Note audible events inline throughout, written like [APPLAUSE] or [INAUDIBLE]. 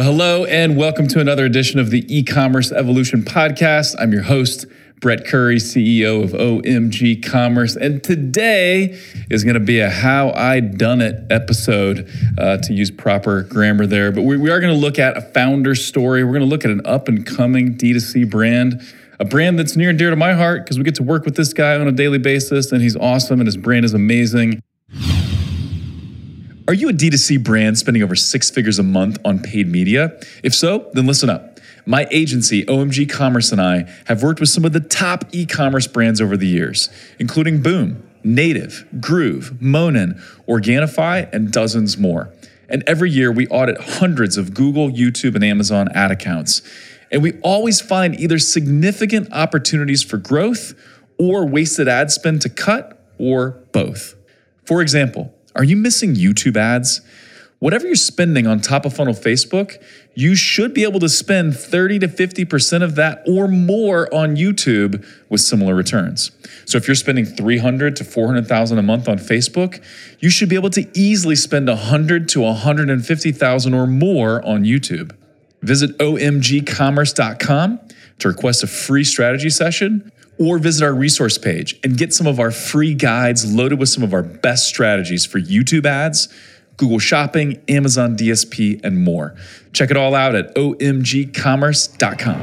Well, hello, and welcome to another edition of the e commerce evolution podcast. I'm your host, Brett Curry, CEO of OMG Commerce. And today is going to be a How I Done It episode, uh, to use proper grammar there. But we, we are going to look at a founder story. We're going to look at an up and coming D2C brand. A brand that's near and dear to my heart because we get to work with this guy on a daily basis and he's awesome and his brand is amazing. Are you a D2C brand spending over six figures a month on paid media? If so, then listen up. My agency, OMG Commerce, and I have worked with some of the top e commerce brands over the years, including Boom, Native, Groove, Monin, Organifi, and dozens more. And every year we audit hundreds of Google, YouTube, and Amazon ad accounts. And we always find either significant opportunities for growth or wasted ad spend to cut, or both. For example, are you missing YouTube ads? Whatever you're spending on top of funnel Facebook, you should be able to spend 30 to 50% of that or more on YouTube with similar returns. So if you're spending 300 to 400,000 a month on Facebook, you should be able to easily spend 100 to 150,000 or more on YouTube. Visit omgcommerce.com to request a free strategy session or visit our resource page and get some of our free guides loaded with some of our best strategies for YouTube ads, Google Shopping, Amazon DSP, and more. Check it all out at omgcommerce.com.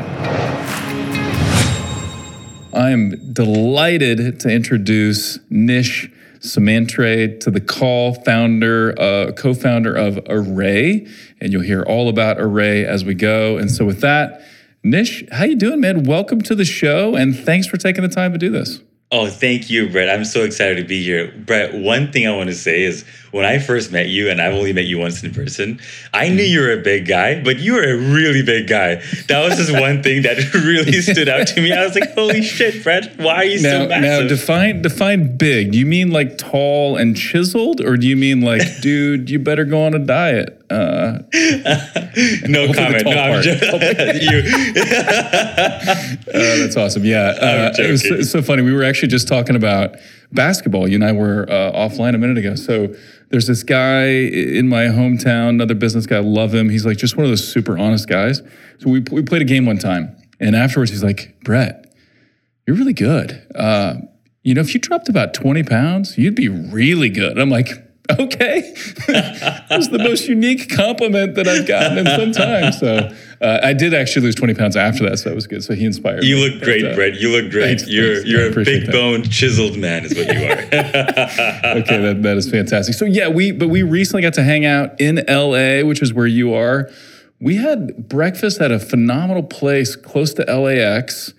I am delighted to introduce Nish Samantray to the call, founder, uh, co-founder of Arrae, and you'll hear all about Arrae as we go. And so with that, Nish, how you doing, man? Welcome to the show, and thanks for taking the time to do this. Oh, thank you, Brett. I'm so excited to be here. Brett, one thing I want to say is when I first met you, and I've only met you once in person, I knew mm. you were a big guy, but you were a really big guy. That was just one thing that [LAUGHS] really [LAUGHS] stood out to me. I was like, holy shit, Brett, why are you now, so massive? Now, define, define big. Do you mean like tall and chiseled, or do you mean like, [LAUGHS] dude, you better go on a diet? Uh, no [LAUGHS] comment. No, I'm just, [LAUGHS] [LAUGHS] you. uh, that's awesome. Yeah. Uh, it was so, so funny. We were actually just talking about basketball. You and I were uh, offline a minute ago. So there's this guy in my hometown, another business guy, love him. He's like just one of those super honest guys. So we, we played a game one time. And afterwards, he's like, Brett, you're really good. Uh, you know, if you dropped about 20 pounds, you'd be really good. I'm like, okay. [LAUGHS] That's the most unique compliment that I've gotten in some time. So uh, I did actually lose 20 pounds after that, so that was good. So he inspired you me. Look great, but, uh, Brett. You look great. Thanks, you're thanks. you're a big boned, chiseled man, is what you are. [LAUGHS] okay, that, that is fantastic. So yeah, we but we recently got to hang out in LA, which is where you are. We had breakfast at a phenomenal place close to LAX.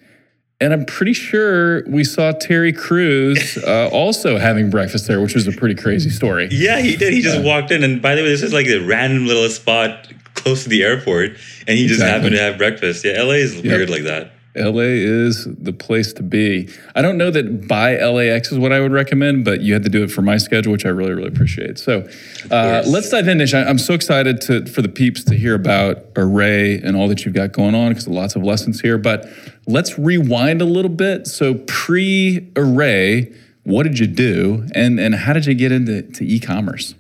And I'm pretty sure we saw Terry Crews uh, also having breakfast there, which was a pretty crazy story. Yeah, he did. He just uh, walked in. And by the way, this is like a random little spot close to the airport. And he just exactly. happened to have breakfast. Yeah, LA is yep. weird like that. LA is the place to be. I don't know that buy LAX is what I would recommend, but you had to do it for my schedule, which I really, really appreciate. So uh, let's dive in, Nish. I'm so excited to for the peeps to hear about Arrae and all that you've got going on because lots of lessons here. But let's rewind a little bit. So pre Arrae, what did you do, and and how did you get into to e-commerce?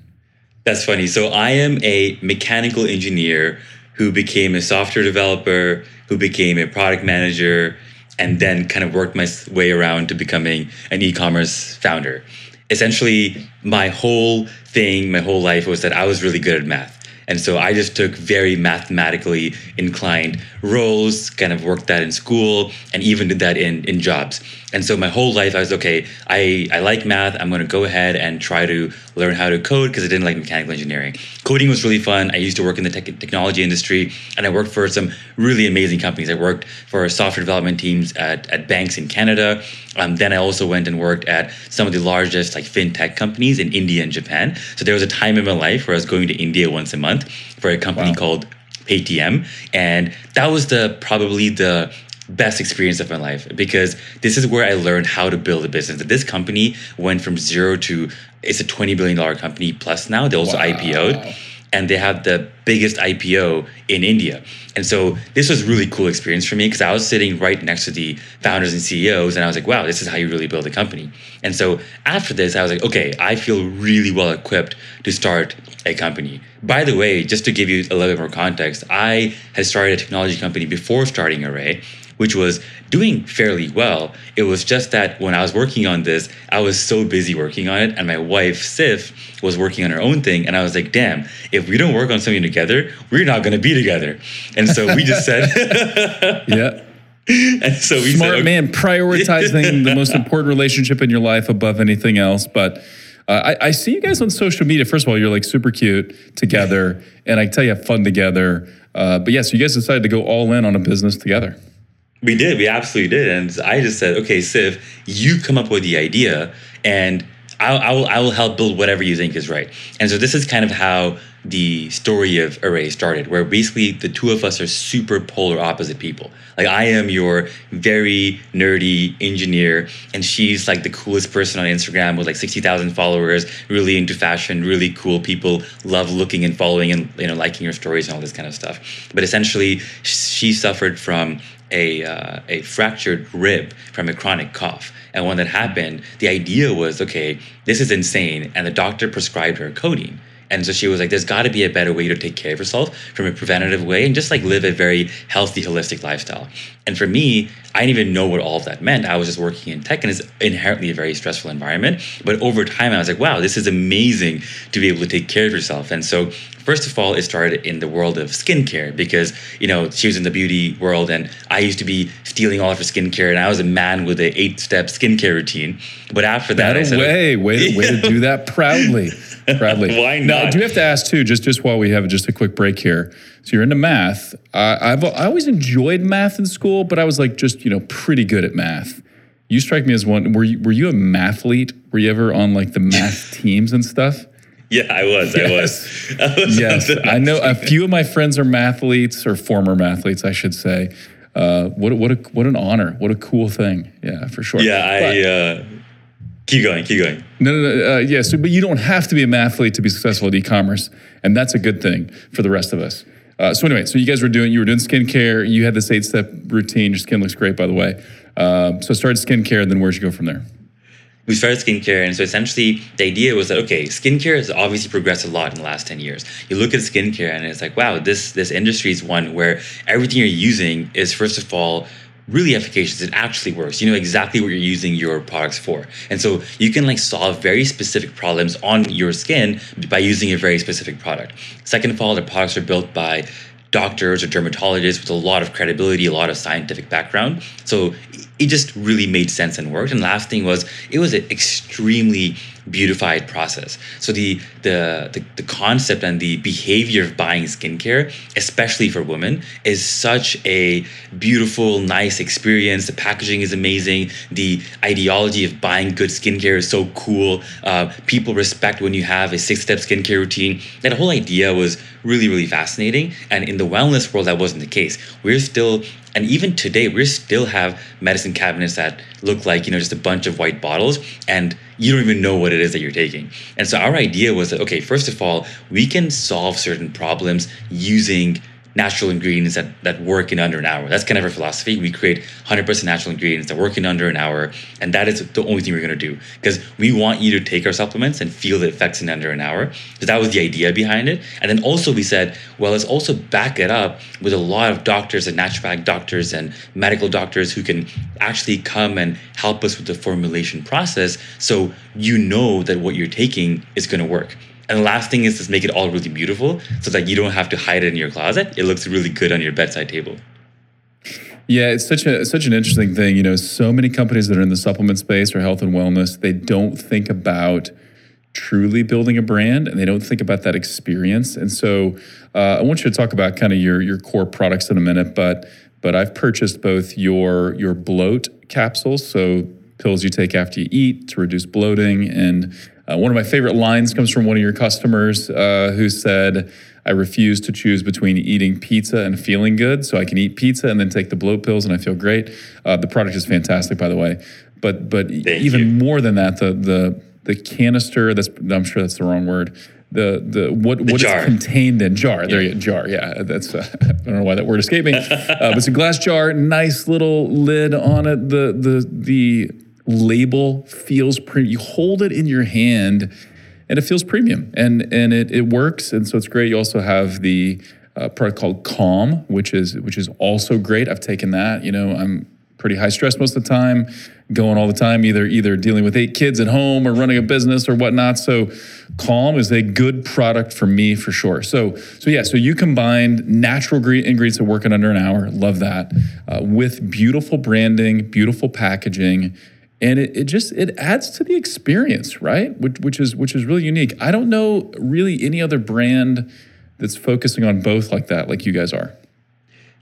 That's funny. So I am a mechanical engineer who became a software developer, who became a product manager, and then kind of worked my way around to becoming an e commerce founder. Essentially, my whole thing, my whole life was that I was really good at math. And so I just took very mathematically inclined roles, kind of worked that in school, and even did that in, in jobs. And so my whole life I was okay, I, I like math. I'm going to go ahead and try to learn how to code because I didn't like mechanical engineering. Coding was really fun. I used to work in the tech, technology industry and I worked for some really amazing companies. I worked for software development teams at, at banks in Canada. Um, then I also went and worked at some of the largest like fintech companies in India and Japan. So there was a time in my life where I was going to India once a month for a company wow. called Paytm. And that was the probably the best experience of my life because this is where I learned how to build a business. That this company went from zero to it's a $20 billion company plus now. They also wow. IPO'd. and they have the biggest IPO in India. And so this was really cool experience for me because I was sitting right next to the founders and CEOs and I was like, wow, this is how you really build a company. And so after this, I was like, okay, I feel really well equipped to start a company. By the way, just to give you a little bit more context, I had started a technology company before starting Arrae which was doing fairly well. It was just that when I was working on this, I was so busy working on it, and my wife, Sif, was working on her own thing. And I was like, damn, if we don't work on something together, we're not going to be together. And so we just said, [LAUGHS] yeah. [LAUGHS] And so we Smart said, man, prioritizing the [LAUGHS] most important relationship in your life above anything else. But uh, I, I, see you guys on social media. First of all, you're like super cute together, and I tell you, have fun together. Uh, but yes, yeah, so you guys decided to go all in on a business together. We did. We absolutely did. And I just said, okay, Sif, you come up with the idea and I'll, I will, I will help build whatever you think is right. And so this is kind of how the story of Arrae started, where basically the two of us are super polar opposite people. Like I am your very nerdy engineer, and she's like the coolest person on Instagram with like sixty thousand followers, really into fashion, really cool people, love looking and following and you know liking your stories and all this kind of stuff. But essentially, she suffered from a, uh, a fractured rib from a chronic cough. And when that happened, the idea was okay, this is insane. And the doctor prescribed her codeine. And so she was like, there's got to be a better way to take care of yourself from a preventative way and just like live a very healthy, holistic lifestyle. And for me, I didn't even know what all of that meant. I was just working in tech and it's inherently a very stressful environment. But over time, I was like, wow, this is amazing to be able to take care of yourself. And so First of all, it started in the world of skincare because, you know, she was in the beauty world and I used to be stealing all of her skincare and I was a man with an eight step skincare routine. But after that, that I said, way, way, way to [LAUGHS] do that proudly. Proudly. [LAUGHS] Why not? Now, do you have to ask too, just, just while we have just a quick break here. So you're into math. Uh, I've I always enjoyed math in school, but I was like just, you know, pretty good at math. You strike me as one. Were you, were you a mathlete? Were you ever on like the math [LAUGHS] teams and stuff? Yeah, I was. Yes. I was. I was yes, [LAUGHS] I know a few of my friends are mathletes or former mathletes, I should say. Uh, what what a what an honor! What a cool thing! Yeah, for sure. Yeah, I. uh, keep going. Keep going. No, no, no. Uh, yeah, so, but you don't have to be a mathlete to be successful at e-commerce, and that's a good thing for the rest of us. Uh, so anyway, so you guys were doing you were doing skincare. You had this eight-step routine. Your skin looks great, by the way. Uh, so started skincare, and then where'd you go from there? we started skincare. And so essentially, the idea was that, okay, skincare has obviously progressed a lot in the last 10 years. You look at skincare and it's like, wow, this, this industry is one where everything you're using is, first of all, really efficacious. It actually works. You know exactly what you're using your products for. And so you can like solve very specific problems on your skin by using a very specific product. Second of all, the products are built by doctors or dermatologists with a lot of credibility, a lot of scientific background. So it just really made sense and worked. And last thing was it was an extremely beautified process. So the, the the the concept and the behavior of buying skincare, especially for women, is such a beautiful, nice experience. The packaging is amazing. The ideology of buying good skincare is so cool. Uh, people respect when you have a six-step skincare routine. That whole idea was really, really fascinating. And in the wellness world, that wasn't the case. We're still and even today, we still have medicine cabinets that look like, you know, just a bunch of white bottles and you don't even know what it is that you're taking. And so our idea was that, okay, first of all, we can solve certain problems using natural ingredients that, that work in under an hour. That's kind of our philosophy. We create 100% natural ingredients that work in under an hour. And that is the only thing we're going to do because we want you to take our supplements and feel the effects in under an hour. So that was the idea behind it. And then also we said, well, let's also back it up with a lot of doctors and naturopath doctors and medical doctors who can actually come and help us with the formulation process. So you know that what you're taking is going to work. And the last thing is to make it all really beautiful so that you don't have to hide it in your closet. It looks really good on your bedside table. Yeah, it's such a such an interesting thing. You know, so many companies that are in the supplement space or health and wellness, they don't think about truly building a brand and they don't think about that experience. And so, uh, I want you to talk about kind of your your core products in a minute, but but I've purchased both your your bloat capsules, so pills you take after you eat to reduce bloating and uh, one of my favorite lines comes from one of your customers uh, who said, I refuse to choose between eating pizza and feeling good. So I can eat pizza and then take the bloat pills and I feel great. Uh, the product is fantastic, by the way. But but Thank even you. more than that, the the the canister that's I'm sure that's the wrong word. the the what what jar. is contained in jar. There you go, jar. Yeah, that's uh, [LAUGHS] I don't know why that word escaped me. uh, but it's a glass jar, nice little lid on it. The the the label feels premium. You hold it in your hand, and it feels premium, and and it it works, and so it's great. You also have the uh, product called Calm, which is which is also great. I've taken that. You know, I'm pretty high stress most of the time, going all the time, either either dealing with eight kids at home or running a business or whatnot. So Calm is a good product for me for sure. So so yeah, so you combined natural gre- ingredients that work in under an hour, love that, uh, with beautiful branding, beautiful packaging. And it, it just it adds to the experience, right? Which, which is which is really unique. I don't know really any other brand that's focusing on both like that, like you guys are.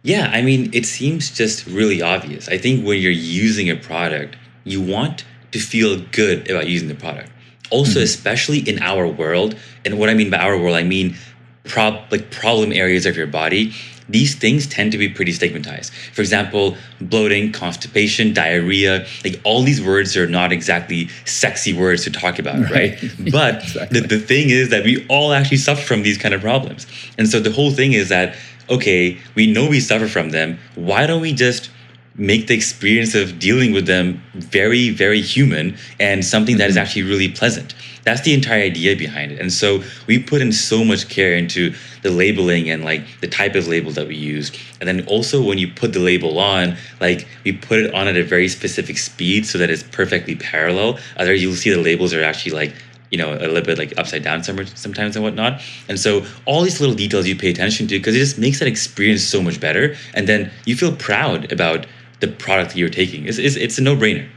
Yeah, I mean, it seems just really obvious. I think when you're using a product, you want to feel good about using the product. Also, mm-hmm. especially in our world, and what I mean by our world, I mean prob like problem areas of your body. These things tend to be pretty stigmatized. For example, bloating, constipation, diarrhea, like all these words are not exactly sexy words to talk about, right? Right. [LAUGHS] But Exactly. the, the thing is that we all actually suffer from these kind of problems. And so the whole thing is that, okay, we know we suffer from them. Why don't we just make the experience of dealing with them very, very human and something that is mm-hmm. actually really pleasant? That's the entire idea behind it. And so we put in so much care into the labeling and like the type of label that we use. And then also when you put the label on, like we put it on at a very specific speed so that it's perfectly parallel. Otherwise you'll see the labels are actually like you know, a little bit like upside down some- sometimes and whatnot. And so all these little details you pay attention to because it just makes that experience so much better. And then you feel proud about the product that you're taking. It's, it's, it's a no brainer.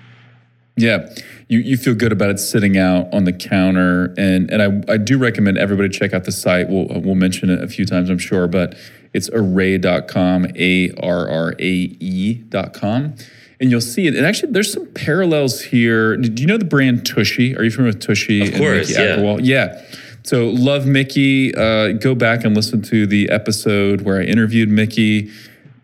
Yeah, you, you feel good about it sitting out on the counter, and and I, I do recommend everybody check out the site. We'll we'll mention it a few times, I'm sure, but it's arrae.com, a r r a e.com, and you'll see it. And actually, there's some parallels here. Do you know the brand Tushy? Are you familiar with Tushy? Of course, Miki yeah. Yeah. So love Miki. Uh, go back and listen to the episode where I interviewed Miki.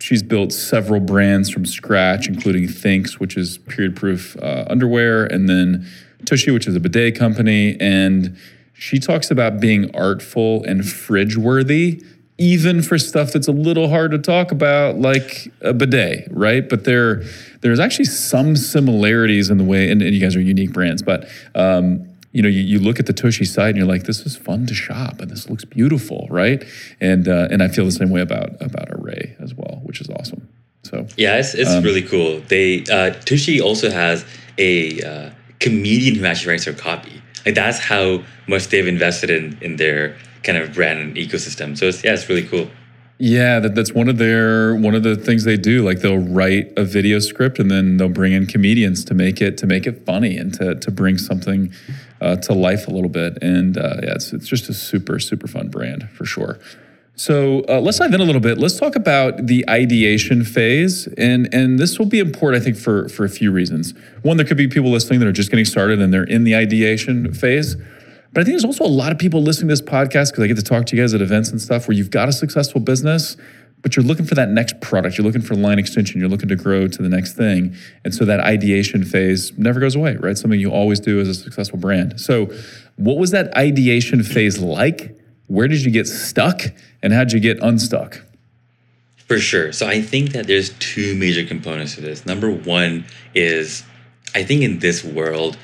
She's built several brands from scratch, including Thinx, which is period-proof uh, underwear, and then Tushy, which is a bidet company. And she talks about being artful and fridge-worthy, even for stuff that's a little hard to talk about, like a bidet, right? But there, there's actually some similarities in the way, and, and you guys are unique brands, but um, you know, you, you look at the Tushy site and you're like, this is fun to shop and this looks beautiful, right? And uh, and I feel the same way about about Arrae as well, which is awesome. So Yeah, it's, it's really cool. They uh, Tushy also has a uh, comedian who actually writes their copy. Like that's how much they've invested in in their kind of brand and ecosystem. So it's, yeah, it's really cool. yeah, that, that's one of their one of the things they do. Like they'll write a video script and then they'll bring in comedians to make it to make it funny and to to bring something uh, to life a little bit. And uh, yeah, it's it's just a super super fun brand for sure. So uh, let's dive in a little bit. Let's talk about the ideation phase, and and this will be important, I think, for for a few reasons. One, there could be people listening that are just getting started and they're in the ideation phase. But I think there's also a lot of people listening to this podcast because I get to talk to you guys at events and stuff where you've got a successful business, but you're looking for that next product. You're looking for line extension. You're looking to grow to the next thing. And so that ideation phase never goes away, right? Something you always do as a successful brand. So, what was that ideation phase like? Where did you get stuck? And how'd you get unstuck? For sure. So I think that there's two major components to this. Number one is I think in this world,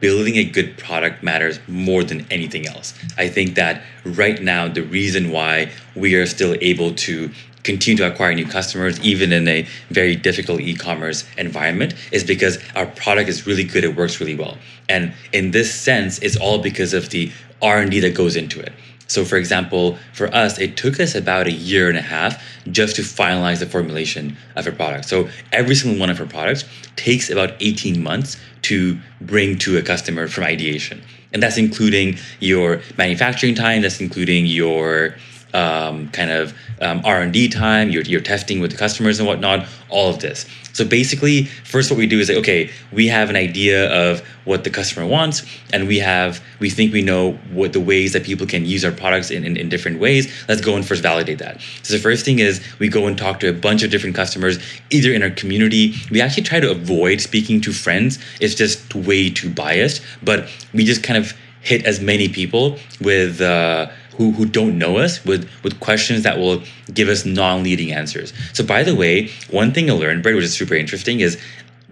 building a good product matters more than anything else. I think that right now, the reason why we are still able to continue to acquire new customers even in a very difficult e-commerce environment is because our product is really good it works really well and in this sense it's all because of the r&d that goes into it so, for example, for us, it took us about a year and a half just to finalize the formulation of a product. So, every single one of our products takes about 18 months to bring to a customer from ideation. And that's including your manufacturing time, that's including your um, kind of um, R&D time, You're testing with the customers and whatnot, all of this. So basically, first what we do is okay, we have an idea of what the customer wants, and we have, we think we know what the ways that people can use our products in, in, in different ways. Let's go and first validate that. So the first thing is we go and talk to a bunch of different customers, either in our community. We actually try to avoid speaking to friends. It's just way too biased, but we just kind of hit as many people with uh, who, who don't know us with with questions that will give us non-leading answers. So by the way, one thing I learned, Brett, which is super interesting, is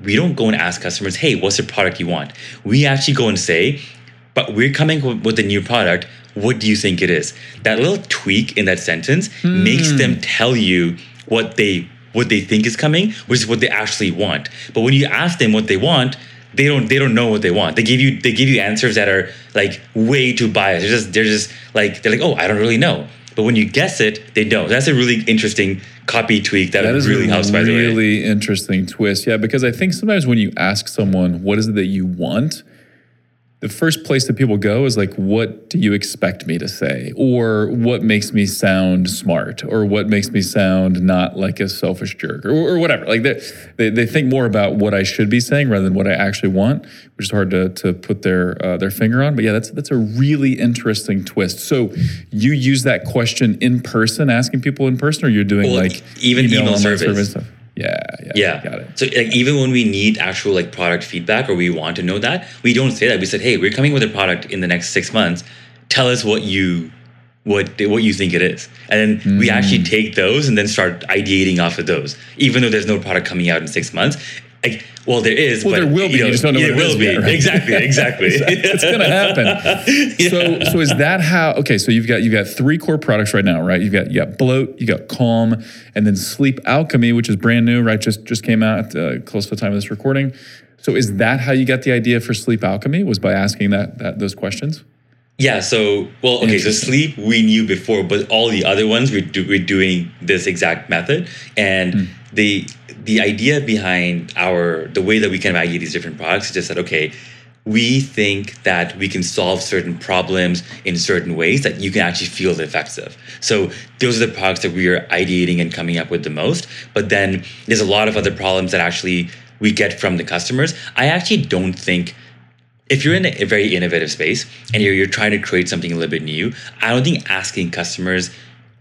we don't go and ask customers, hey, what's the product you want? We actually go and say, but we're coming with a new product. What do you think it is? That little tweak in that sentence makes hmm. them tell you what they what they think is coming, which is what they actually want. But when you ask them what they want, they don't they don't know what they want. They give you they give you answers that are like way too biased. They're just they're just like they're like, oh, I don't really know. But when you guess it, they know. That's a really interesting copy tweak that, That is really helps. By the way, really interesting twist. Yeah, because I think sometimes when you ask someone what is it that you want, the first place that people go is like, what do you expect me to say? Or what makes me sound smart? Or what makes me sound not like a selfish jerk? Or, or whatever. Like they, they, they think more about what I should be saying rather than what I actually want, which is hard to, to put their uh, their finger on. But yeah, that's that's a really interesting twist. So you use that question in person, asking people in person, or you're doing Well, like even email online surveys. stuff? Yeah, yeah, Yeah. got it. So like even when we need actual like product feedback or we want to know that, we don't say that. We said, "Hey, we're coming with a product in the next 6 months. Tell us what you what what you think it is." And then we actually Mm. take those and then start ideating off of those. Even though there's no product coming out in 6 months. Like, well, there is, Well, but there will be, you just don't know yeah, what it will be. yet, right? Exactly, [LAUGHS] exactly. it's gonna happen. [LAUGHS] So, so is that how? Okay, so you've got you've got three core products right now, right? You've got you got bloat, you got calm, and then sleep alchemy, which is brand new, right? Just just came out uh, close to the time of this recording. So, is that how you got the idea for sleep alchemy? Was by asking that that those questions? Yeah. So, well, okay. So sleep we knew before, but all the other ones we do we're doing this exact method, and hmm. the the idea behind our the way that we can of ideate these different products is just that okay, we think that we can solve certain problems in certain ways that you can actually feel the effects of. So those are the products that we are ideating and coming up with the most. But then there's a lot of other problems that actually we get from the customers. I actually don't think if you're in a, very innovative space and you're, you're trying to create something a little bit new, I don't think asking customers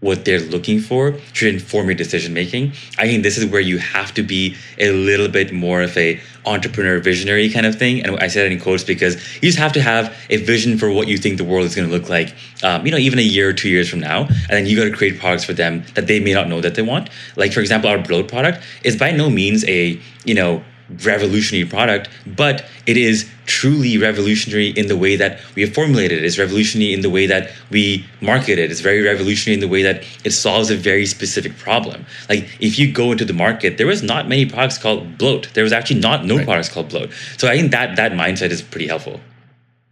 what they're looking for should inform your decision making. I think this is where you have to be a little bit more of a entrepreneur visionary kind of thing. And I said it in quotes because you just have to have a vision for what you think the world is going to look like, um, you know, even a year or two years from now. And then you got to create products for them that they may not know that they want. Like for example, our bloat product is by no means a, you know, revolutionary product, but it is truly revolutionary in the way that we have formulated it. It's revolutionary in the way that we market it. It's very revolutionary in the way that it solves a very specific problem. Like if you go into the market, there was not many products called bloat. There was actually not no Right. products called bloat. So I think that that mindset is pretty helpful.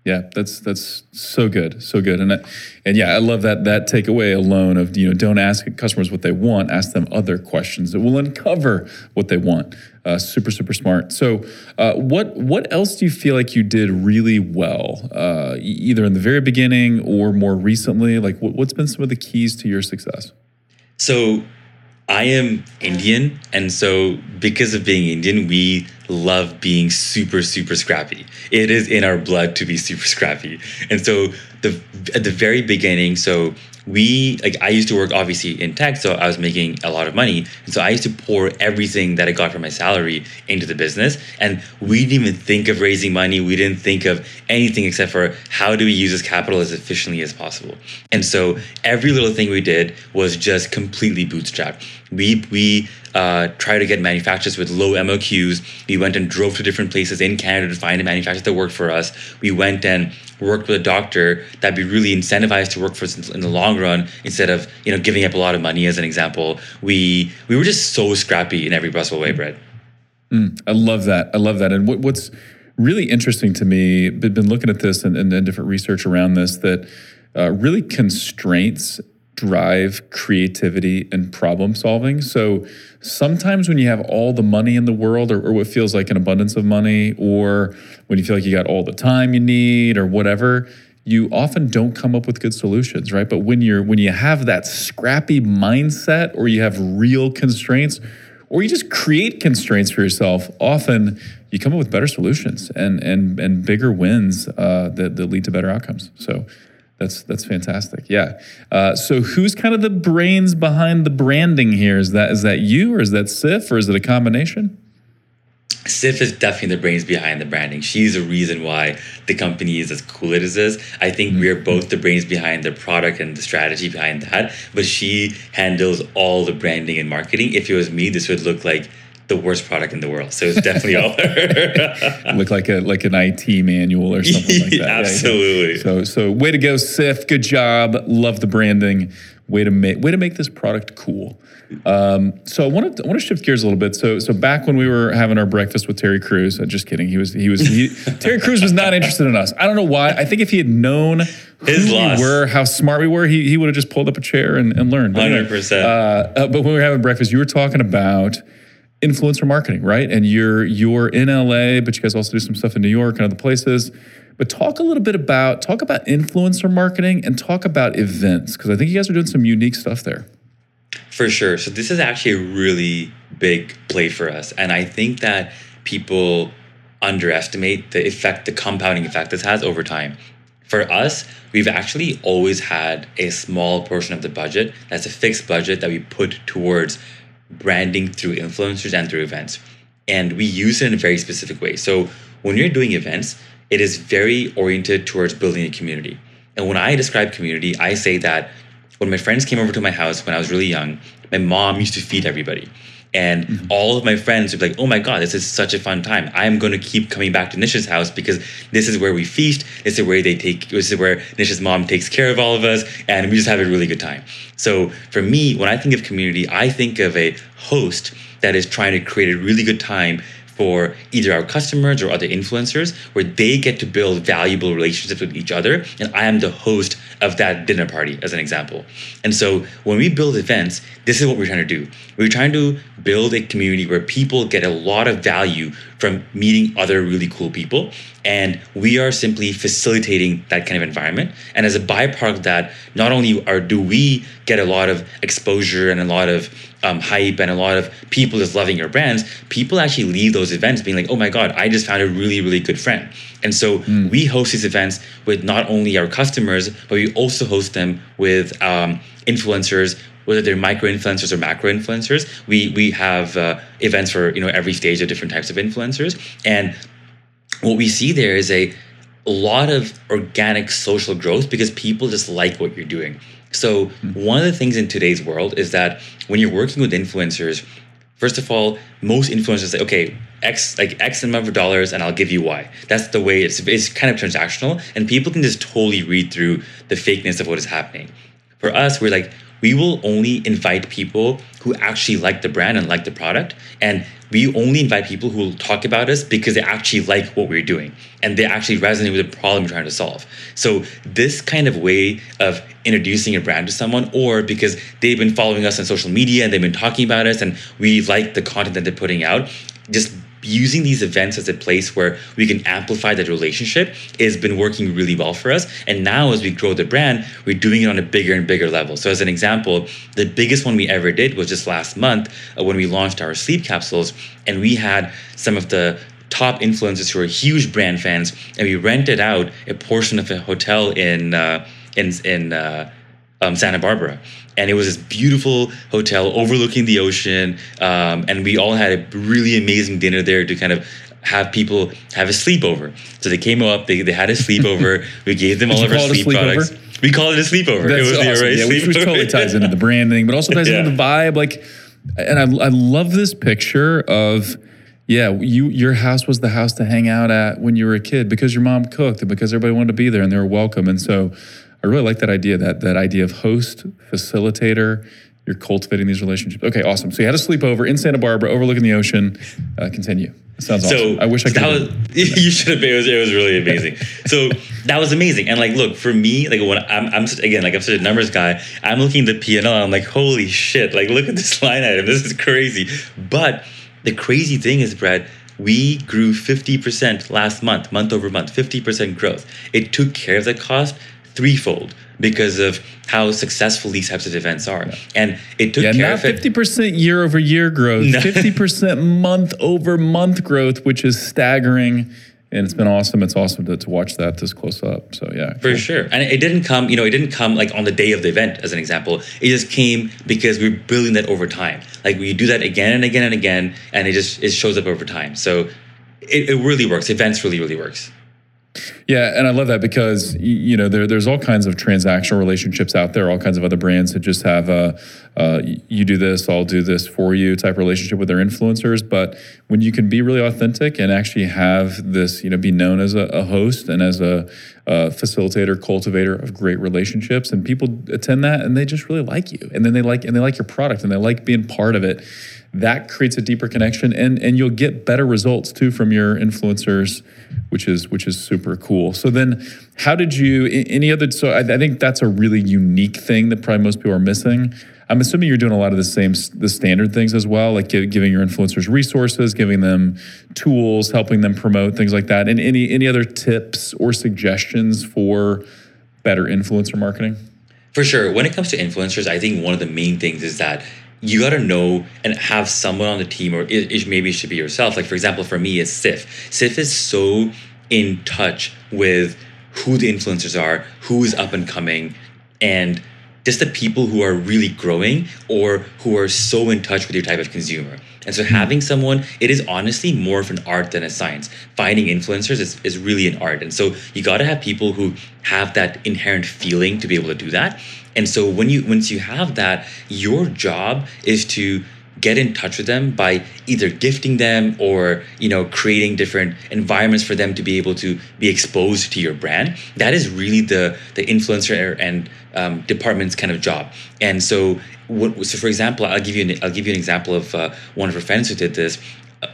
Yeah, that's that's so good, so good, and that, and yeah, I love that that takeaway alone of you know don't ask customers what they want, ask them other questions that will uncover what they want. Uh, super super smart. So, uh, what what else do you feel like you did really well, uh, either in the very beginning or more recently? Like, what, what's been some of the keys to your success? So I am Indian, and so because of being Indian, we love being super, super scrappy. It is in our blood to be super scrappy. And so the at the very beginning, so we like I used to work obviously in tech, so I was making a lot of money. And so I used to pour everything that I got from my salary into the business. And we didn't even think of raising money. We didn't think of anything except for how do we use this capital as efficiently as possible. And so every little thing we did was just completely bootstrapped. We we uh, try to get manufacturers with low MOQs. We went and drove to different places in Canada to find a manufacturer that worked for us. We went and worked with a doctor that'd be really incentivized to work for us in the long run instead of you know giving up a lot of money as an example. We we were just so scrappy in every possible way, Brett. I love that. I love that. And what, what's really interesting to me, been been looking at this and, and, and different research around this, that uh, really constraints drive creativity and problem solving. So sometimes when you have all the money in the world, or, or what feels like an abundance of money, or when you feel like you got all the time you need, or whatever, you often don't come up with good solutions, right? But when you're when you have that scrappy mindset, or you have real constraints, or you just create constraints for yourself, often you come up with better solutions and and and bigger wins uh, that, that lead to better outcomes. So that's that's fantastic. Yeah. Uh, so who's kind of the brains behind the branding here? Is that is that you, or is that Sif, or is it a combination? Sif is definitely the brains behind the branding. She's the reason why the company is as cool as it is. I think we're Mm-hmm. both the brains behind the product and the strategy behind that. But she handles all the branding and marketing. If it was me, this would look like the worst product in the world. So it's definitely all her. [LAUGHS] Look like a like an IT manual or something like that. Yeah, yeah. Absolutely. So so way to go, Sif. Good job. Love the branding. Way to make way to make this product cool. Um, so I want to I want to shift gears a little bit. So so back when we were having our breakfast with Terry Crews, uh, just kidding. He was he was he, Terry Crews was not interested in us. I don't know why. I think if he had known who His we were, how smart we were, he he would have just pulled up a chair and, and learned. 100%. Uh, uh, but when we were having breakfast, you were talking about influencer marketing, right? And you're you're in LA, but you guys also do some stuff in New York and other places. But talk a little bit about talk about influencer marketing and talk about events because I think you guys are doing some unique stuff there. For sure. So this is actually a really big play for us. And I think that people underestimate the effect, the compounding effect this has over time. For us, we've actually always had a small portion of the budget that's a fixed budget that we put towards branding through influencers and through events. And we use it in a very specific way. So when you're doing events, it is very oriented towards building a community. And when I describe community, I say that when my friends came over to my house when I was really young, my mom used to feed everybody. And mm-hmm. all of my friends would be like, oh my God, this is such a fun time. I'm going to keep coming back to Nisha's house because this is where we feast. This is where they take, this is where Nisha's mom takes care of all of us. And we just have a really good time. So for me, when I think of community, I think of a host that is trying to create a really good time for either our customers or other influencers where they get to build valuable relationships with each other and i am the host of that dinner party as an example. And so when we build events this is what we're trying to do. We're trying to build a community where people get a lot of value from meeting other really cool people. And we are simply facilitating that kind of environment. And as a byproduct of that not only are do we get a lot of exposure and a lot of um, hype and a lot of people just loving your brands, people actually leave those events being like, oh my God, I just found a really, really good friend. And so we host these events with not only our customers, but we also host them with um, influencers, whether they're micro influencers or macro influencers. We, we have uh, events for you know every stage of different types of influencers. And what we see there is a lot of organic social growth because people just like what you're doing. So one of the things in today's world is that when you're working with influencers, first of all, most influencers say, okay, X like X amount of dollars and I'll give you Y. That's the way it's it's kind of transactional and people can just totally read through the fakeness of what is happening. For us, we're like, we will only invite people who actually like the brand and like the product. And we only invite people who will talk about us because they actually like what we're doing and they actually resonate with the problem we're trying to solve. So, this kind of way of introducing a brand to someone, or because they've been following us on social media and they've been talking about us and we like the content that they're putting out, just using these events as a place where we can amplify that relationship has been working really well for us. And now, as we grow the brand, we're doing it on a bigger and bigger level. So, as an example, the biggest one we ever did was just last month uh, when we launched our sleep capsules, and we had some of the top influencers who are huge brand fans, and we rented out a portion of a hotel in uh, in in. Uh, um, Santa Barbara. And it was this beautiful hotel overlooking the ocean. Um, and we all had a really amazing dinner there to kind of have people have a sleepover. So they came up, they, they had a sleepover. [LAUGHS] we gave them all of our call it a sleep products. We called it a sleepover. That's it was the awesome. array Yeah, which, which totally ties into the branding, but also ties Yeah. into the vibe. Like, and I, I love this picture of, yeah, you your house was the house to hang out at when you were a kid because your mom cooked and because everybody wanted to be there and they were welcome. And so, I really like that idea that that idea of host facilitator. You're cultivating these relationships. Okay, awesome. So you had a sleepover in Santa Barbara, overlooking the ocean. Uh, continue. That sounds So awesome. I wish I could. That was [LAUGHS] you should have been. It was, it was really amazing. [LAUGHS] so that was amazing. And like, look for me, like when I'm, I'm again like I'm such a numbers guy. I'm looking at the P and L. I'm like, holy shit! Like, look at this [LAUGHS] line item. This is crazy. But the crazy thing is, Brad. We grew 50% last month, month over month, 50% growth. It took care of the cost threefold because of how successful these types of events are. And it took Yeah, care not fifty percent year over year growth, No. fifty percent month over month growth, which is staggering. and it's been awesome. It's awesome to, to watch that this close up. So yeah, for cool. sure. And it didn't come, you know, it didn't come like on the day of the event, as an example. It just came because we're building that over time. Like we do that again and again and again, and it just it shows up over time. So it, it really works. Events really really works. Yeah, and I love that because you know there, there's all kinds of transactional relationships out there, all kinds of other brands that just have a you do this, I'll do this for you type relationship with their influencers. But when you can be really authentic and actually have this, you know, be known as a, a host and as a, a, facilitator, cultivator of great relationships, and people attend that and they just really like you, and then they like and they like your product and they like being part of it. That creates a deeper connection, and and you'll get better results too from your influencers which is which is super cool. So then, how did you? Any other? So I, I, think that's a really unique thing that probably most people are missing. I'm assuming you're doing a lot of the same the standard things as well, like give, giving your influencers resources, giving them tools, helping them promote things like that. And any any other tips or suggestions for better influencer marketing? For sure. When it comes to influencers, I think one of the main things is that you got to know and have someone on the team, or it, it, maybe it should be yourself. Like, for example, for me, it's Sif. Sif is so in touch with who the influencers are, who is up and coming, and just the people who are really growing or who are so in touch with your type of consumer. And so hmm. having someone, it is honestly more of an art than a science. Finding influencers is, is really an art. And so you got to have people who have that inherent feeling to be able to do that. And so when you once you have that, your job is to get in touch with them by either gifting them or you know creating different environments for them to be able to be exposed to your brand. That is really the the influencer and um, department's kind of job. And so what so for example i'll give you an, i'll give you an example of uh, one of her friends who did this.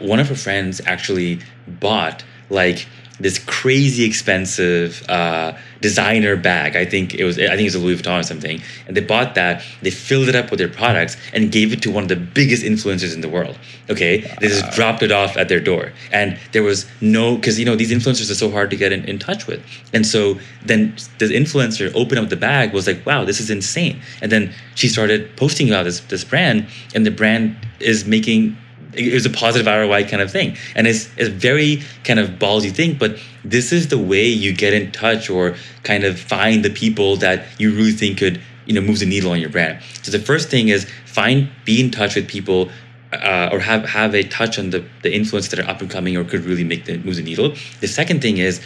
One of her friends actually bought like this crazy expensive uh, designer bag. I think it was I think it was a Louis Vuitton or something. And they bought that, they filled it up with their products and gave it to one of the biggest influencers in the world. Okay. They just dropped it off at their door. And there was no because you know these influencers are so hard to get in, in touch with. And so then the influencer opened up the bag, was like, wow, this is insane. And then she started posting about this this brand, and the brand is making it was a positive ROI kind of thing. And it's, it's very kind of ballsy thing, but this is the way you get in touch or kind of find the people that you really think could, you know, move the needle on your brand. So the first thing is find, be in touch with people uh, or have, have a touch on the, the influence that are up and coming or could really make the move the needle. The second thing is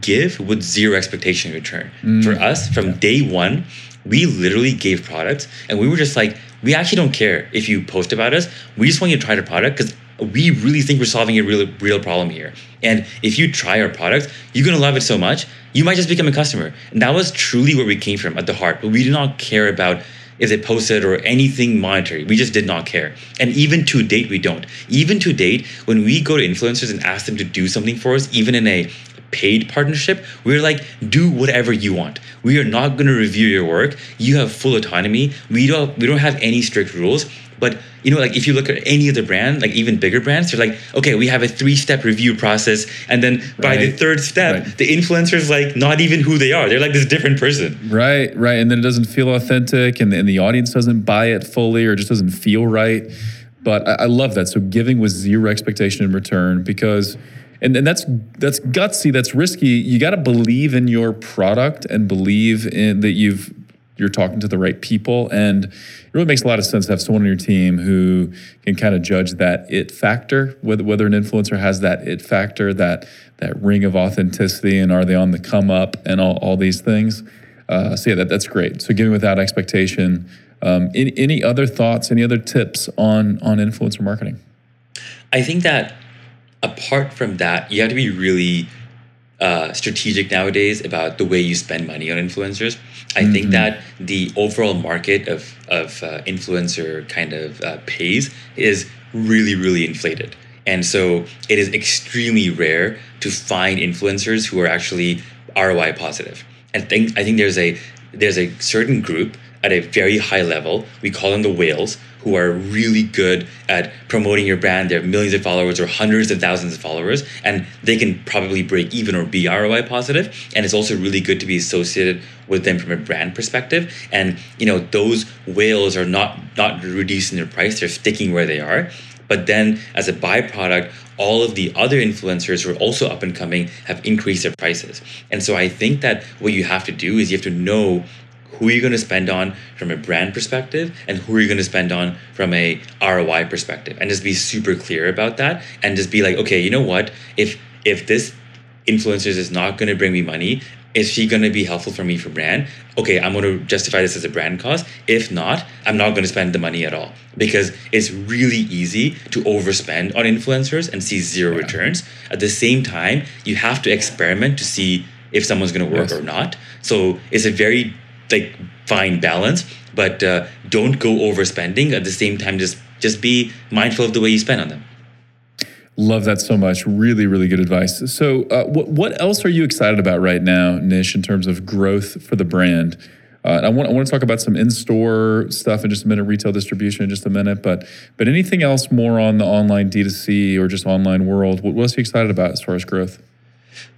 give with zero expectation in return. Mm. For us, from day one, we literally gave products and we were just like, we actually don't care if you post about us. We just want you to try the product because we really think we're solving a real real problem here. And if you try our product, you're gonna love it so much, you might just become a customer. And that was truly where we came from at the heart. But we did not care about if they posted or anything monetary. We just did not care. And even to date, we don't. Even to date, when we go to influencers and ask them to do something for us, even in a paid partnership, we're like, do whatever you want. We are not going to review your work. You have full autonomy. We don't we don't have any strict rules. But you know, like if you look at any other brand, like even bigger brands, they're like, okay, we have a three-step review process, and then by right. the third step, right. the influencer is like not even who they are. They're like this different person. Right, right, and then it doesn't feel authentic, and the, and the audience doesn't buy it fully, or just doesn't feel right. But I, I love that. So giving with zero expectation in return, because and, and that's that's gutsy that's risky. You got to believe in your product and believe in that you've you're talking to the right people. And it really makes a lot of sense to have someone on your team who can kind of judge that it factor whether whether an influencer has that it factor that that ring of authenticity and are they on the come up and all, all these things. Uh, so yeah that, that's great. So giving without expectation. Um, any, any other thoughts any other tips on on influencer marketing? I think that apart from that, you have to be really uh, strategic nowadays about the way you spend money on influencers. I mm-hmm. think that the overall market of of uh, influencer kind of uh, pays is really really inflated, and so it is extremely rare to find influencers who are actually ROI positive. I think I think there's a there's a certain group at a very high level. We call them the whales who are really good at promoting your brand. They have millions of followers or hundreds of thousands of followers, and they can probably break even or be ROI positive. And it's also really good to be associated with them from a brand perspective. And you know, those whales are not not reducing their price; they're sticking where they are. But then as a byproduct, all of the other influencers who are also up and coming have increased their prices. And so I think that what you have to do is you have to know who are you're going to spend on from a brand perspective and who are you're going to spend on from a ROI perspective? And just be super clear about that and just be like okay you know what? If if this influencer is not going to bring me money is she going to be helpful for me for brand? Okay i'm going to justify this as a brand cost. If not i'm not going to spend the money at all. Because it's really easy to overspend on influencers and see zero yeah. returns. At the same time you have to experiment to see if someone's going to work yes. or not. So it's a very like find balance, but uh, don't go overspending. At the same time, just just be mindful of the way you spend on them. Love that so much. Really, really good advice. So, uh, what what else are you excited about right now, Nish, in terms of growth for the brand? Uh, I want I want to talk about some in store stuff in just a minute, retail distribution in just a minute, but but anything else more on the online D2C or just online world? What, what else are you excited about as far as growth?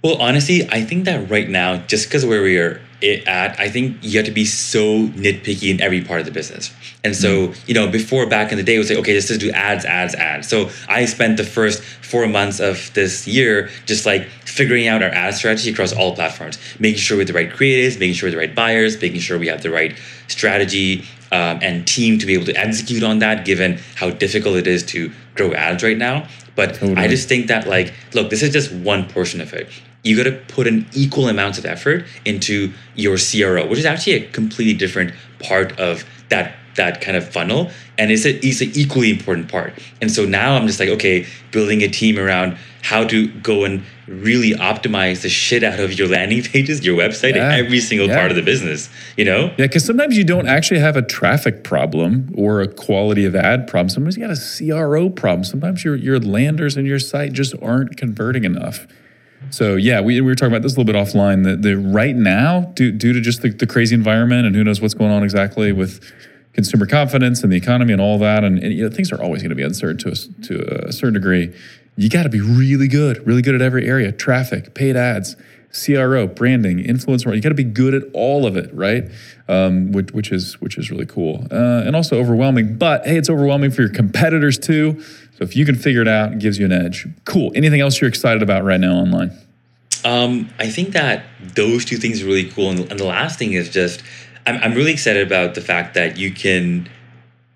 Well, honestly, I think that right now, just because where we are at, I think you have to be so nitpicky in every part of the business. And so, mm-hmm. you know, before back in the day, it was like, okay, let's just do ads, ads, ads. So I spent the first four months of this year just like figuring out our ad strategy across all platforms, making sure we have the right creatives, making sure we have the right buyers, making sure we have the right strategy um, and team to be able to execute on that, given how difficult it is to grow ads right now. But totally. I just think that like, look, this is just one portion of it. You got to put an equal amount of effort into your CRO, which is actually a completely different part of that that kind of funnel and it's, a, it's an equally important part. And so now i'm just like okay building a team around how to go and really optimize the shit out of your [LAUGHS] landing pages your website yeah. every single yeah. part of the business you know? Yeah because sometimes you don't actually have a traffic problem or a quality of ad problem. Sometimes you got a cro problem. Sometimes your, your landers and your site just aren't converting enough so yeah, we, we were talking about this a little bit offline. That the right now, due, due to just the, the crazy environment and who knows what's going on exactly with consumer confidence and the economy and all that, and, and you know, things are always going to be uncertain to a, to a certain degree. You got to be really good, really good at every area: traffic, paid ads, CRO, branding, influencer. You got to be good at all of it, right? Um, which, which is which is really cool uh, and also overwhelming. But hey, it's overwhelming for your competitors too. So if you can figure it out, it gives you an edge. Cool. Anything else you're excited about right now online? Um, I think that those two things are really cool, and, and the last thing is just I'm, I'm really excited about the fact that you can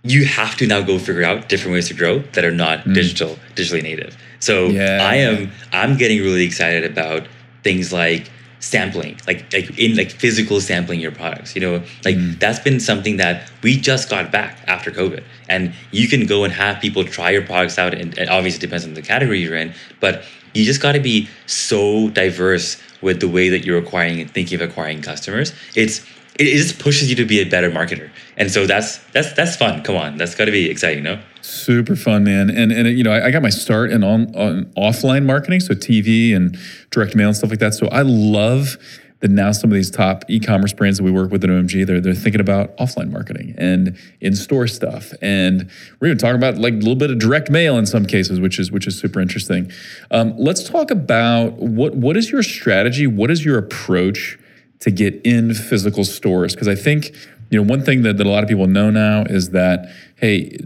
you have to now go figure out different ways to grow that are not mm. digital digitally native so yeah. i am i'm getting really excited about things like sampling like like in like physical sampling your products you know? Like mm. that's been something that we just got back after covid. And you can go and have people try your products out and it obviously depends on the category you're in but you just got to be so diverse with the way that you're acquiring and thinking of acquiring customers. It's it, it just pushes you to be a better marketer. And so that's that's that's fun. Come on, that's got to be exciting, no? Super fun, man. And and you know, I, I got my start in on, on offline marketing, so TV and direct mail and stuff like that. So I love that now some of these top e-commerce brands that we work with at OMG, they're they're thinking about offline marketing and in-store stuff. And we're even talking about like a little bit of direct mail in some cases, which is which is super interesting. Um, let's talk about what what is your strategy? What is your approach? To get in physical stores. Because I think, you know, one thing that, that a lot of people know now is that, hey,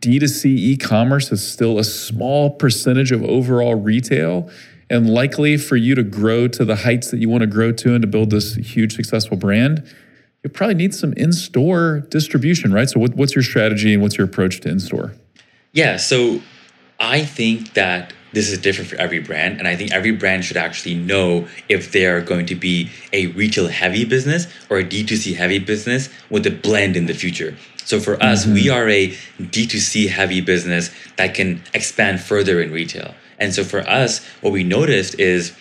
D2C e commerce is still a small percentage of overall retail. And likely for you to grow to the heights that you want to grow to and to build this huge successful brand, you probably need some in store distribution, right? So, what, what's your strategy and what's your approach to in store? Yeah. So, I think that this is different for every brand. And I think every brand should actually know if they are going to be a retail heavy business or a D2C heavy business with a blend in the future. So for us, mm-hmm. we are a D2C heavy business that can expand further in retail. And so for us, what we noticed is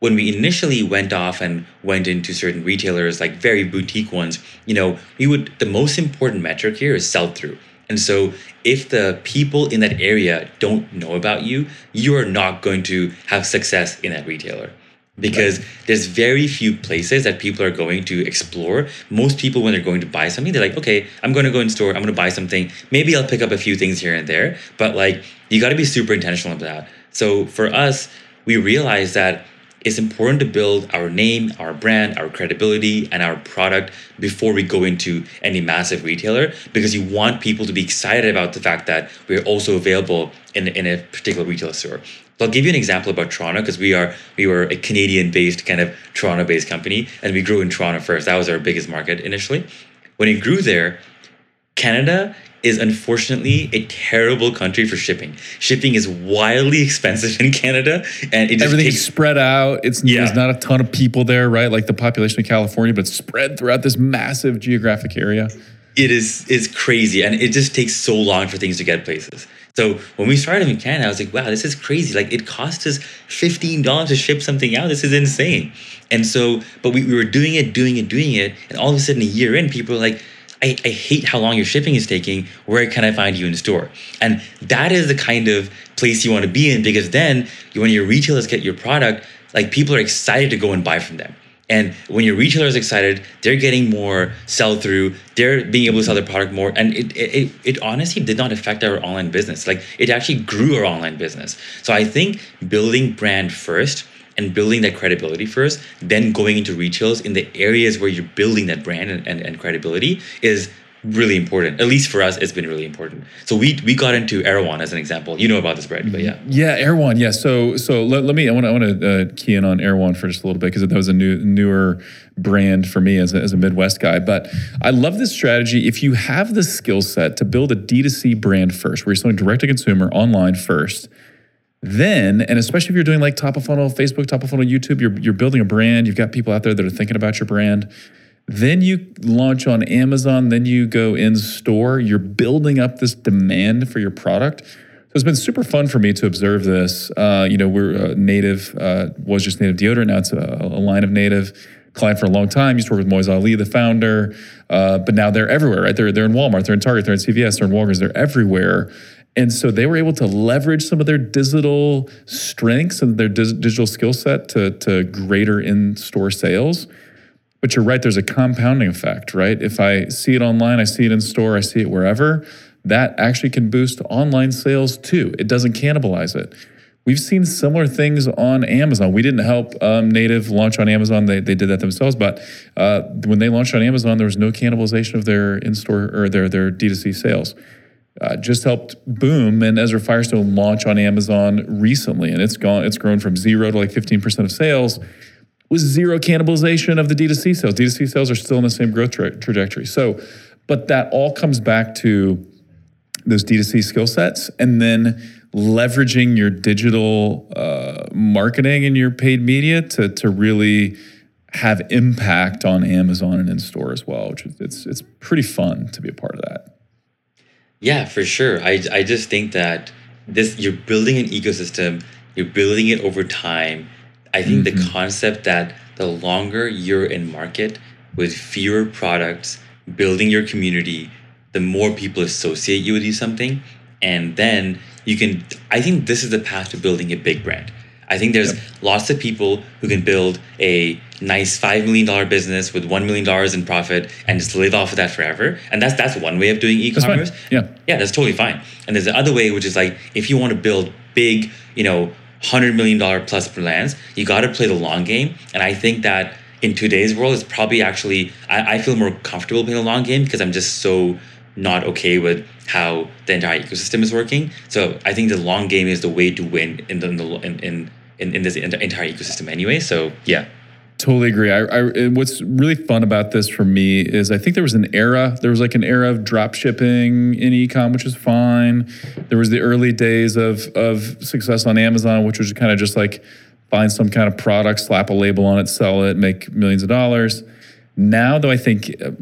when we initially went off and went into certain retailers, like very boutique ones, you know, we would, the most important metric here is sell through. And so, if the people in that area don't know about you, you are not going to have success in that retailer because right. there's very few places that people are going to explore. Most people, when they're going to buy something, they're like, okay, I'm going to go in store, I'm going to buy something. Maybe I'll pick up a few things here and there, but like, you got to be super intentional about that. So, for us, we realized that it's important to build our name, our brand, our credibility, and our product before we go into any massive retailer because you want people to be excited about the fact that we're also available in, in a particular retail store. So I'll give you an example about Toronto because we are we were a Canadian-based kind of Toronto-based company and we grew in Toronto first. That was our biggest market initially. When we grew there, Canada is unfortunately a terrible country for shipping. Shipping is wildly [LAUGHS] expensive in Canada, and it just Everything's takes spread out. It's Yeah. there's not a ton of people there, right? Like the population of California, but it's spread throughout this massive geographic area. it is is crazy and it just takes so long for things to get places so when we started in canada i was like wow this is crazy like it cost us $15 to ship something out this is insane and so but we, we were doing it doing it doing it and all of a sudden a year in people are like I, I hate how long your shipping is taking. Where can I find you in store? And that is the kind of place you want to be in because then when your retailers get your product, like people are excited to go and buy from them. And when your retailer is excited, they're getting more sell through. They're being able to sell their product more, and it, it it it honestly did not affect our online business. Like it actually grew our online business. So I think building brand first and building that credibility first, then going into retails in the areas where you're building that brand and, and, and credibility is really important. At least for us, it's been really important. So we we got into Erewhon as an example. You know about this brand, but yeah. Yeah, Erewhon. Yeah. So so let, let me. I want to I want to uh, key in on One for just a little bit because that was a new newer brand for me as a, as a Midwest guy. But I love this strategy. If you have the skill set to build a D2C brand first, where you're selling direct to consumer online first, then and especially if you're doing like top of funnel Facebook, top of funnel YouTube, you're you're building a brand. You've got people out there that are thinking about your brand. Then you launch on Amazon, then you go in store, you're building up this demand for your product. So it's been super fun for me to observe this. Uh, you know, we're uh, native, uh, was just native deodorant. Now it's a, a line of native client for a long time. Used to work with Moiz Ali, the founder, uh, but now they're everywhere, right? They're, they're in Walmart, they're in Target, they're in CVS, they're in Walgreens, they're everywhere. And so they were able to leverage some of their digital strengths and their digital skill set to, to greater in store sales. But you're right, there's a compounding effect, right? If I see it online, I see it in store, I see it wherever, that actually can boost online sales too. It doesn't cannibalize it. We've seen similar things on Amazon. We didn't help um, Native launch on Amazon, they, they did that themselves. But uh, when they launched on Amazon, there was no cannibalization of their in store or their, their D2C sales. Uh, just helped boom and Ezra Firestone launch on Amazon recently, and it's gone. It's grown from zero to like 15% of sales with zero cannibalization of the D2C sales. D2C sales are still in the same growth tra- trajectory. So, but that all comes back to those D2C skill sets and then leveraging your digital uh, marketing and your paid media to, to really have impact on Amazon and in store as well, which it's it's pretty fun to be a part of that. Yeah, for sure. I, I just think that this you're building an ecosystem, you're building it over time. I think the mm-hmm. concept that the longer you're in market with fewer products, building your community, the more people associate you with you something, and then you can. I think this is the path to building a big brand. I think there's lots of people who can build a nice five million dollar business with one million dollars in profit and just live off of that forever. And that's that's one way of doing e-commerce. Yeah. Yeah, that's totally fine. And there's the other way, which is like if you want to build big, you know, hundred million dollar plus brands, you got to play the long game. And I think that in today's world, it's probably actually I, I feel more comfortable playing the long game because I'm just so not okay with how the entire ecosystem is working. So I think the long game is the way to win in the in in in in this entire ecosystem anyway. So yeah. Totally agree. I, I, what's really fun about this for me is I think there was an era, there was like an era of drop shipping in ecom, which is fine. There was the early days of, of success on Amazon, which was kind of just like find some kind of product, slap a label on it, sell it, make millions of dollars. Now, though, I think uh,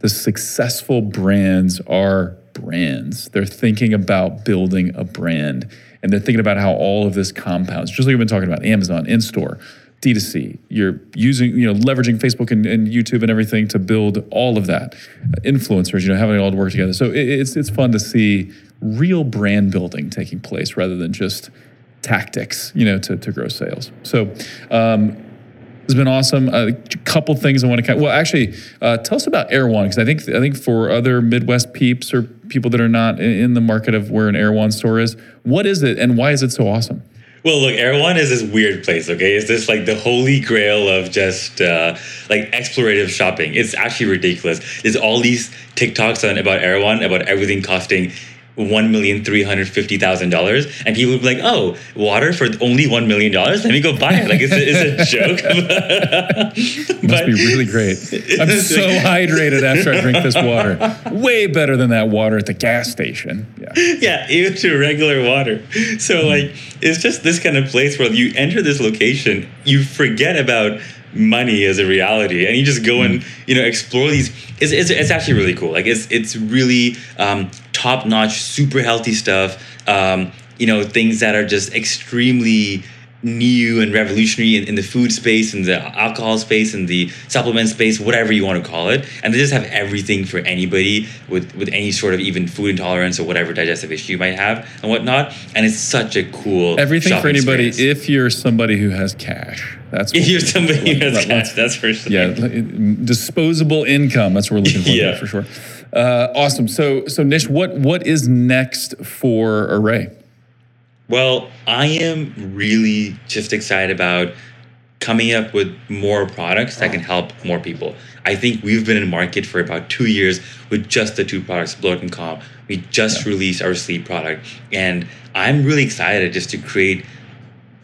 the successful brands are brands. They're thinking about building a brand and they're thinking about how all of this compounds, just like we've been talking about Amazon, in store. D2C. You're using, you know, leveraging Facebook and, and YouTube and everything to build all of that. Influencers, you know, having it all to work together. So it, it's it's fun to see real brand building taking place rather than just tactics, you know, to, to grow sales. So um, it's been awesome. A couple things I want to kind well, actually, uh, tell us about Erewhon because I think I think for other Midwest peeps or people that are not in, in the market of where an Erewhon store is, what is it and why is it so awesome? Well, look, Erewhon is this weird place, okay? It's this like the holy grail of just uh, like explorative shopping. It's actually ridiculous. There's all these TikToks on about Erewhon about everything costing one million three hundred fifty thousand dollars, and people would be like, "Oh, water for only one million dollars? Let me go buy it." Like it's a, it's a [LAUGHS] joke. [LAUGHS] Must be really great. I'm [LAUGHS] so hydrated after I drink this water. Way better than that water at the gas station. Yeah. yeah, even to regular water. So like, it's just this kind of place where you enter this location, you forget about money as a reality and you just go and you know explore these it's, it's, it's actually really cool like it's it's really um, top notch super healthy stuff um, you know things that are just extremely new and revolutionary in, in the food space and the alcohol space and the supplement space whatever you want to call it and they just have everything for anybody with with any sort of even food intolerance or whatever digestive issue you might have and whatnot and it's such a cool Everything for anybody experience. if you're somebody who has cash. That's [LAUGHS] if you're somebody who has cash, that's for sure yeah, disposable income. That's what we're looking for [LAUGHS] Yeah. for sure. Uh, awesome. So, so Nish, what what is next for Arrae? Well, I am really just excited about coming up with more products that can help more people. I think we've been in market for about two years with just the two products, Bloat and Calm. We just released our sleep product, and I'm really excited just to create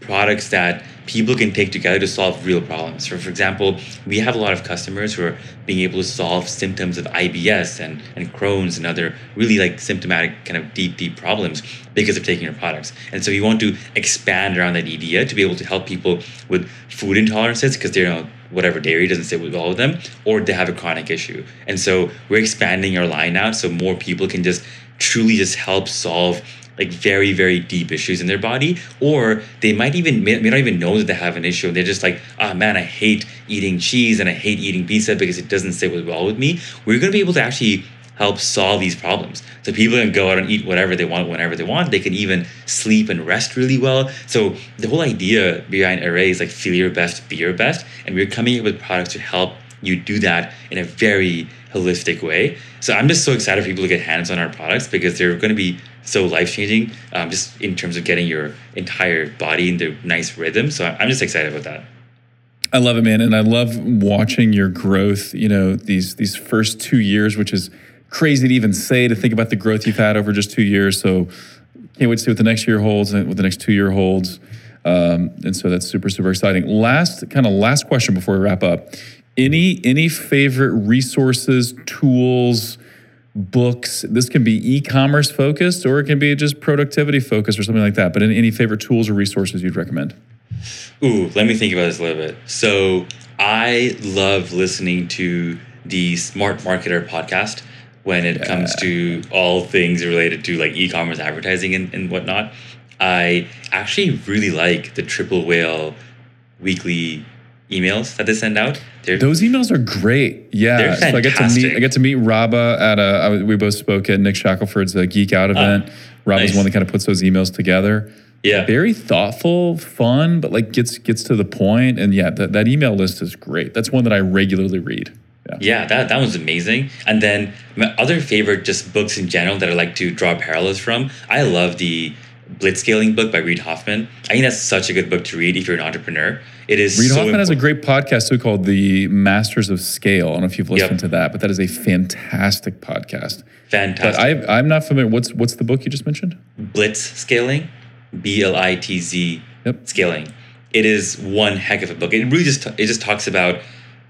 products that people can take together to solve real problems. So, for example, we have a lot of customers who are being able to solve symptoms of IBS and, and Crohn's and other really like symptomatic kind of deep, deep problems because of taking our products. And so we want to expand around that idea to be able to help people with food intolerances because they're, you know, whatever dairy doesn't sit well with all of them, or they have a chronic issue. And so we're expanding our line out so more people can just truly just help solve like very very deep issues in their body or they might even may, may not even know that they have an issue they're just like ah man i hate eating cheese and i hate eating pizza because it doesn't sit well with me. We're going to be able to actually help solve these problems. So people can go out and eat whatever they want whenever they want. They can even sleep and rest really well. So the whole idea behind Arrae is like feel your best be your best. And we're coming up with products to help you do that in a very holistic way. So I'm just so excited for people to get hands on our products because they're going to be so life changing, um, just in terms of getting your entire body into nice rhythm. So I'm just excited about that. I love it, man, and I love watching your growth. You know, these these first two years, which is crazy to even say to think about the growth you've had over just two years. So can't wait to see what the next year holds and what the next two year holds. Um, and so that's super super exciting. Last kind of last question before we wrap up. Any any favorite resources, tools, books? This can be e-commerce focused or it can be just productivity focused or something like that. But any, any favorite tools or resources you'd recommend? Ooh, let me think about this a little bit. So I love listening to the Smart Marketer podcast when it comes to all things related to like e-commerce advertising and, and whatnot. I actually really like the Triple Whale weekly emails that they send out. They're Those emails are great. Yeah. So I get to meet. I get to meet Rabah at a I we both spoke at Nick Shackelford's uh, Geek Out event. Rabah's Ah, nice. one that kind of puts those emails together. yeah. Very thoughtful, fun, but like gets gets to the point. And yeah, that, that email list is great. That's one that I regularly read. Yeah. Yeah, that, that was amazing. And then my other favorite just books in general that I like to draw parallels from, I love the Blitzscaling book by Reid Hoffman. I think that's such a good book to read if you're an entrepreneur. It is Reid so Hoffman has a great podcast too called The Masters of Scale. I don't know if you've listened Yep. to that, but that is a fantastic podcast. But fantastic. I I'm not familiar. What's what's the book you just mentioned? Blitz scaling, B L I T Z Yep. scaling. It is one heck of a book. It really just it just talks about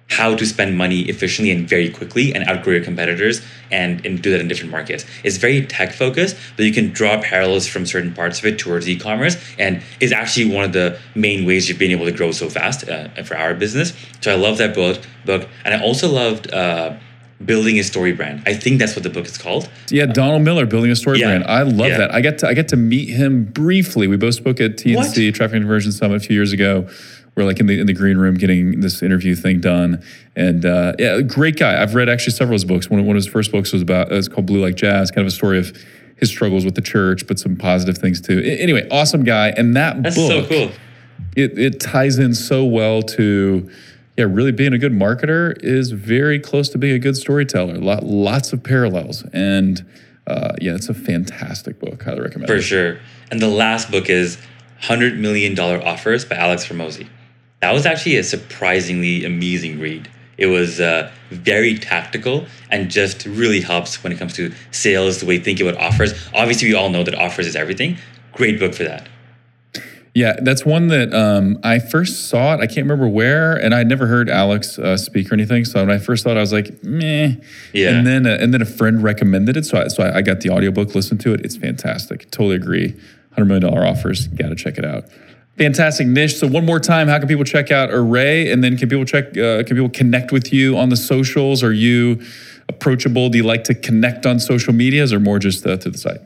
how to spend money efficiently and very quickly and outgrow your competitors and, and do that in different markets. It's very tech focused, but you can draw parallels from certain parts of it towards e-commerce and is actually one of the main ways you've been able to grow so fast uh, for our business. So I love that book, book. And I also loved uh, Building a Story Brand. I think that's what the book is called. Yeah, Donald Miller building a story Yeah, brand. I love yeah. that. I get to I get to meet him briefly. We both spoke at TNC Traffic Conversion Summit a few years ago. We're like in the in the green room getting this interview thing done, and uh, yeah, great guy. I've read actually several of his books. One of, one of his first books was about it's called Blue Like Jazz, kind of a story of his struggles with the church, but some positive things too. Anyway, awesome guy, and that That's book so cool. it, it ties in so well to yeah really being a good marketer is very close to being a good storyteller Lot, lots of parallels and uh, yeah it's a fantastic book highly recommend For it sure. And the last book is $100 Million Offers by Alex Hormozi. That was actually a surprisingly amazing read. It was uh, very tactical and just really helps when it comes to sales, the way thinking about offers. Obviously, we all know that offers is everything. Great book for that. Yeah, that's one that um, I first saw it. I can't remember where, and I'd never heard Alex uh, speak or anything. So when I first saw it, I was like, meh. Yeah. And then uh, and then a friend recommended it, so I, so I, got the audiobook, listened to it. It's fantastic. Totally agree. Hundred million dollar offers. Got to check it out. Fantastic Nish. So one more time, how can people check out Arrae, and then can people check? Uh, can people connect with you on the socials? Are you approachable? Do you like to connect on social medias, or more just uh, through the site?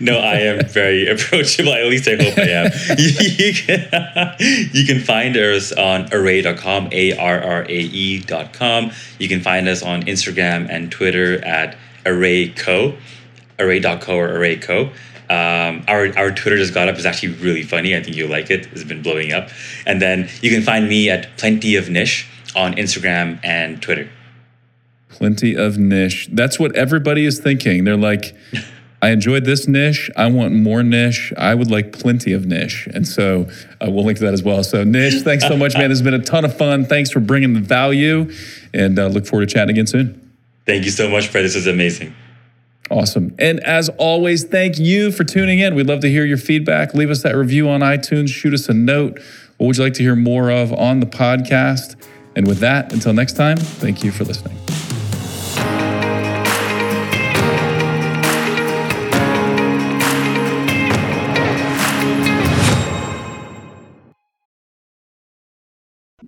no, I am [LAUGHS] very approachable. At least I hope I am. [LAUGHS] you, can, you can find us on arrae.com, A R R A E.com. You can find us on Instagram and Twitter at arraeco, arrae.co or arraeco. Um, our, our Twitter just got up. It's actually really funny. I think you'll like it. It's been blowing up. And then you can find me at Plenty of Niche on Instagram and Twitter. Plenty of niche. That's what everybody is thinking. They're like, [LAUGHS] I enjoyed this niche. I want more niche. I would like plenty of niche. And so uh, we'll link to that as well. So, Nish, thanks so much, man. This has been a ton of fun. Thanks for bringing the value and uh, look forward to chatting again soon. Thank you so much, Fred. This is amazing. Awesome. And as always, thank you for tuning in. We'd love to hear your feedback. Leave us that review on iTunes. Shoot us a note. What would you like to hear more of on the podcast? And with that, until next time, thank you for listening.